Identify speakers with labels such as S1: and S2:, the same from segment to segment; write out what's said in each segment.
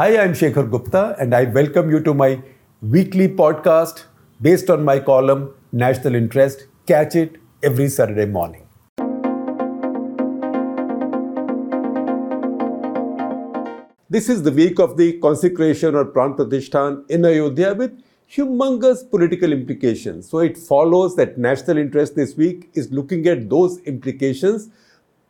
S1: Hi, I'm Shekhar Gupta, and I welcome you to my weekly podcast based on my column National Interest. Catch it every Saturday morning. This is the week of the consecration or Pran Pratishthan in Ayodhya with humongous political implications. So it follows that national interest this week is looking at those implications,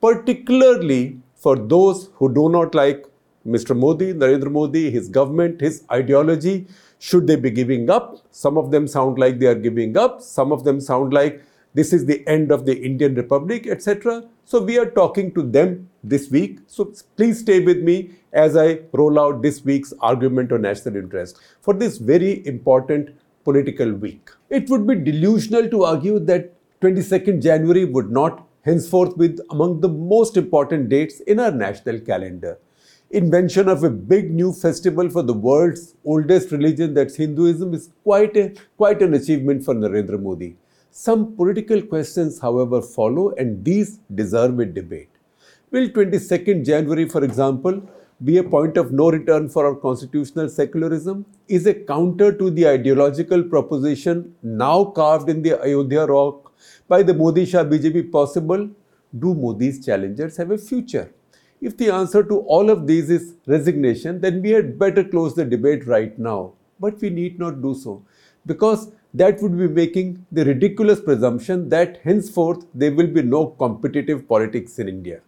S1: particularly for those who do not like Mr. Modi, Narendra Modi, his government, his ideology. Should they be giving up? Some of them sound like they are giving up. Some of them sound like this is the end of the Indian Republic, etc. So we are talking to them this week. So please stay with me as I roll out this week's argument on national interest for this very important political week. It would be delusional to argue that 22nd January would not henceforth be among the most important dates in our national calendar. Invention of a big new festival for the world's oldest religion, that's Hinduism, is quite, a, quite an achievement for Narendra Modi. Some political questions, however, follow, and these deserve a debate. Will 22nd January, for example, be a point of no return for our constitutional secularism? Is a counter to the ideological proposition now carved in the Ayodhya rock by the Modi Shah BJP possible? Do Modi's challengers have a future? If the answer to all of these is resignation, then we had better close the debate right now. But we need not do so because that would be making the ridiculous presumption that henceforth there will be no competitive politics in India.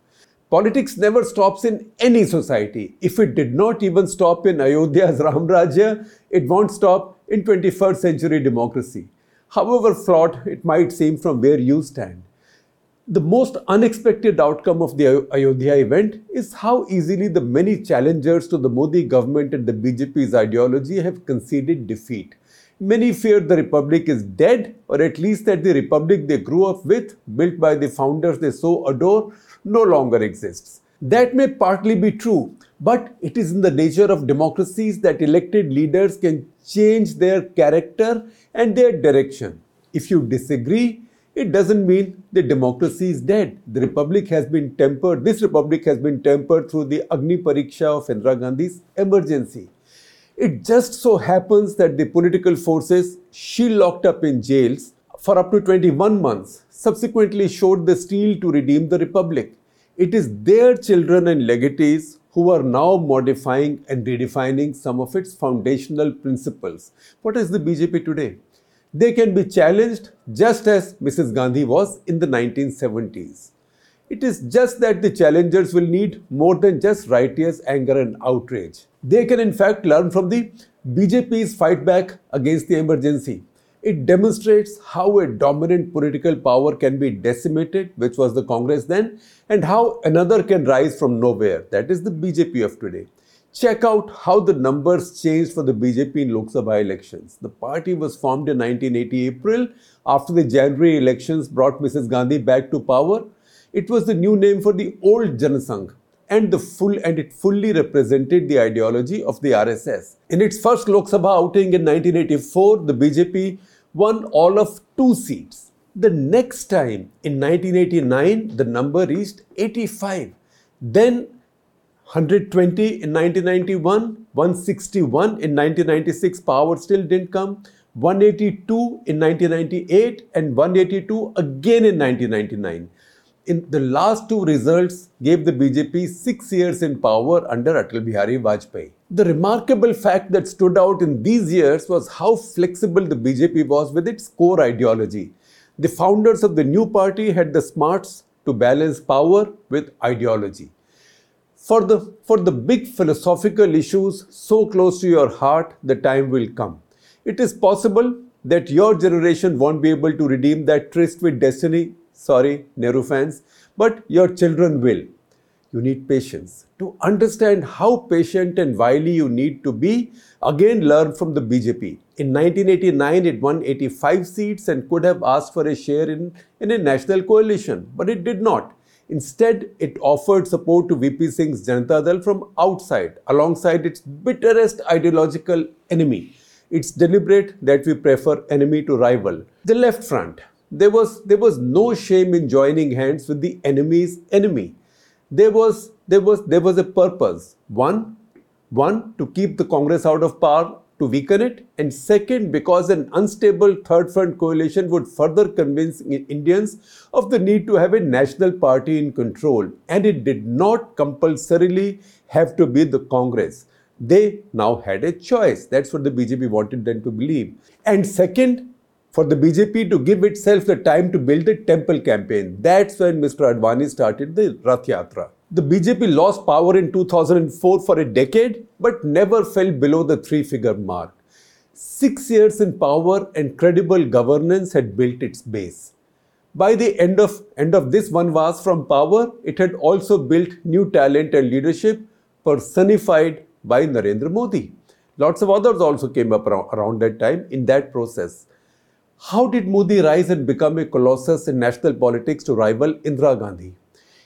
S1: Politics never stops in any society. If it did not even stop in Ayodhya's Ram Rajya, it won't stop in 21st century democracy. However flawed it might seem from where you stand. The most unexpected outcome of the Ayodhya event is how easily the many challengers to the Modi government and the BJP's ideology have conceded defeat. Many fear the republic is dead, or at least that the republic they grew up with, built by the founders they so adore, no longer exists. That may partly be true, but it is in the nature of democracies that elected leaders can change their character and their direction. If you disagree, it doesn't mean the democracy is dead. The republic has been tempered, this republic has been tempered through the Agni Pariksha of Indira Gandhi's emergency. It just so happens that the political forces she locked up in jails for up to 21 months subsequently showed the steel to redeem the republic. It is their children and legatees who are now modifying and redefining some of its foundational principles. What is the BJP today? They can be challenged just as Mrs. Gandhi was in the 1970s. It is just that the challengers will need more than just righteous anger and outrage. They can, in fact, learn from the BJP's fight back against the emergency. It demonstrates how a dominant political power can be decimated, which was the Congress then, and how another can rise from nowhere. That is the BJP of today. Check out how the numbers changed for the BJP in Lok Sabha elections. The party was formed in 1980 April after the January elections brought Mrs. Gandhi back to power it was the new name for the old Janasangh and the full and it fully represented the ideology of the RSS. In its first Lok Sabha outing in 1984, the BJP won all of two seats. The next time in 1989, the number reached 85. Then 120 in 1991, 161 in 1996, power still didn't come. 182 in 1998 and 182 again in 1999 in the last two results gave the BJP six years in power under Atal Bihari Vajpayee. The remarkable fact that stood out in these years was how flexible the BJP was with its core ideology. The founders of the new party had the smarts to balance power with ideology. For the, for the big philosophical issues so close to your heart, the time will come. It is possible that your generation won't be able to redeem that tryst with destiny Sorry, Nehru fans, but your children will. You need patience. To understand how patient and wily you need to be, again learn from the BJP. In 1989, it won 85 seats and could have asked for a share in, in a national coalition, but it did not. Instead, it offered support to VP Singh's Janata Dal from outside, alongside its bitterest ideological enemy. It's deliberate that we prefer enemy to rival, the left front there was, there was no shame in joining hands with the enemy's enemy. There was, there, was, there was a purpose. One, One, to keep the Congress out of power, to weaken it, and second, because an unstable third front coalition would further convince Indians of the need to have a national party in control, and it did not compulsorily have to be the Congress. They now had a choice. That's what the BJP wanted them to believe. And second, for the BJP to give itself the time to build a temple campaign. That's when Mr. Advani started the Rath Yatra. The BJP lost power in 2004 for a decade, but never fell below the three figure mark. Six years in power and credible governance had built its base. By the end of, end of this one was from power, it had also built new talent and leadership personified by Narendra Modi. Lots of others also came up around that time in that process. How did Modi rise and become a colossus in national politics to rival Indira Gandhi?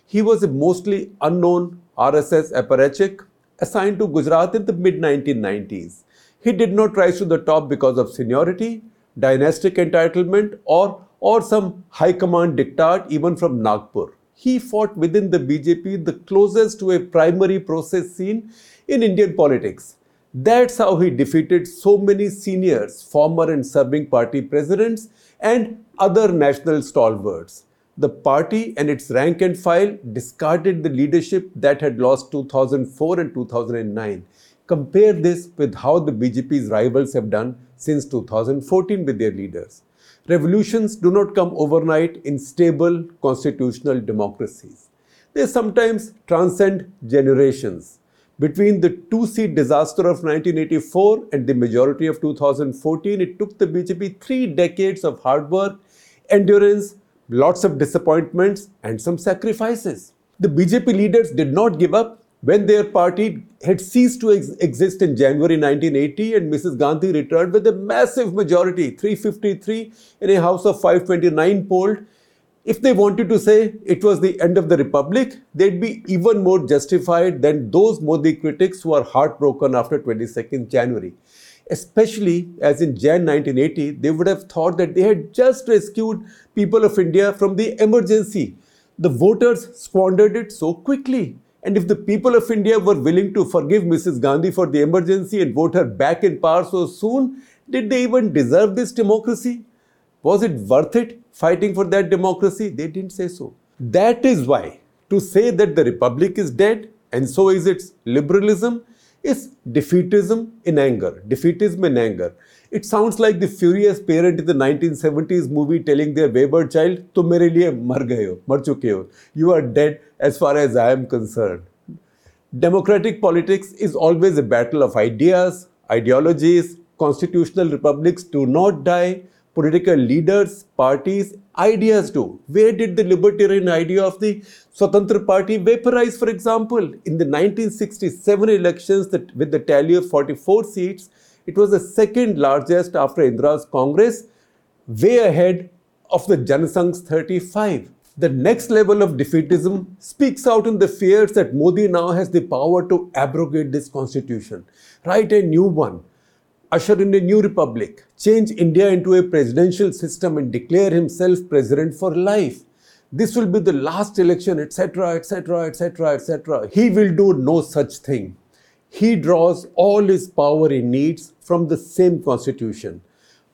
S1: He was a mostly unknown RSS apparatchik assigned to Gujarat in the mid 1990s. He did not rise to the top because of seniority, dynastic entitlement, or, or some high command diktat, even from Nagpur. He fought within the BJP the closest to a primary process seen in Indian politics. That's how he defeated so many seniors, former and serving party presidents, and other national stalwarts the party and its rank and file discarded the leadership that had lost 2004 and 2009. Compare this with how the BJP's rivals have done since 2014 with their leaders. Revolutions do not come overnight in stable constitutional democracies. They sometimes transcend generations. Between the two seat disaster of 1984 and the majority of 2014, it took the BJP three decades of hard work, endurance, lots of disappointments, and some sacrifices. The BJP leaders did not give up when their party had ceased to ex- exist in January 1980 and Mrs. Gandhi returned with a massive majority, 353 in a house of 529 polled. If they wanted to say it was the end of the republic, they'd be even more justified than those Modi critics who are heartbroken after 22nd January especially as in Jan 1980, they would have thought that they had just rescued people of India from the emergency. The voters squandered it so quickly. And if the people of India were willing to forgive Mrs. Gandhi for the emergency and vote her back in power so soon, did they even deserve this democracy? Was it worth it fighting for that democracy? They didn't say so. That is why to say that the republic is dead and so is its liberalism is defeatism in anger defeatism in anger it sounds like the furious parent in the 1970s movie telling their Weber child तो मेरे लिए मर गए हो, मर चुके हो। You are dead as far as I am concern democratic politics is always a battle of ideas ideologies constitutional republics do not die political leaders, parties, ideas do. Where did the libertarian idea of the Swatantra Party vaporize, for example? In the 1967 elections that, with the tally of 44 seats, it was the second largest after Indira's Congress, way ahead of the Janasangh's 35. The next level of defeatism speaks out in the fears that Modi now has the power to abrogate this constitution, write a new one, usher in a new republic, change India into a presidential system, and declare himself president for life. This will be the last election, etc., etc., etc., etc. He will do no such thing. He draws all his power he needs from the same constitution.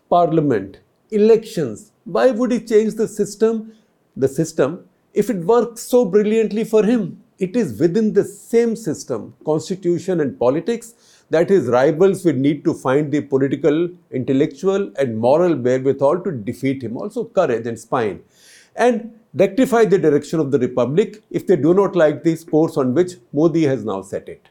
S1: Parliament, elections. Why would he change the system? The system, if it works so brilliantly for him, it is within the same system, constitution and politics that his rivals will need to find the political, intellectual, and moral wherewithal to defeat him, also courage and spine, and rectify the direction of the republic if they do not like the course on which Modi has now set it.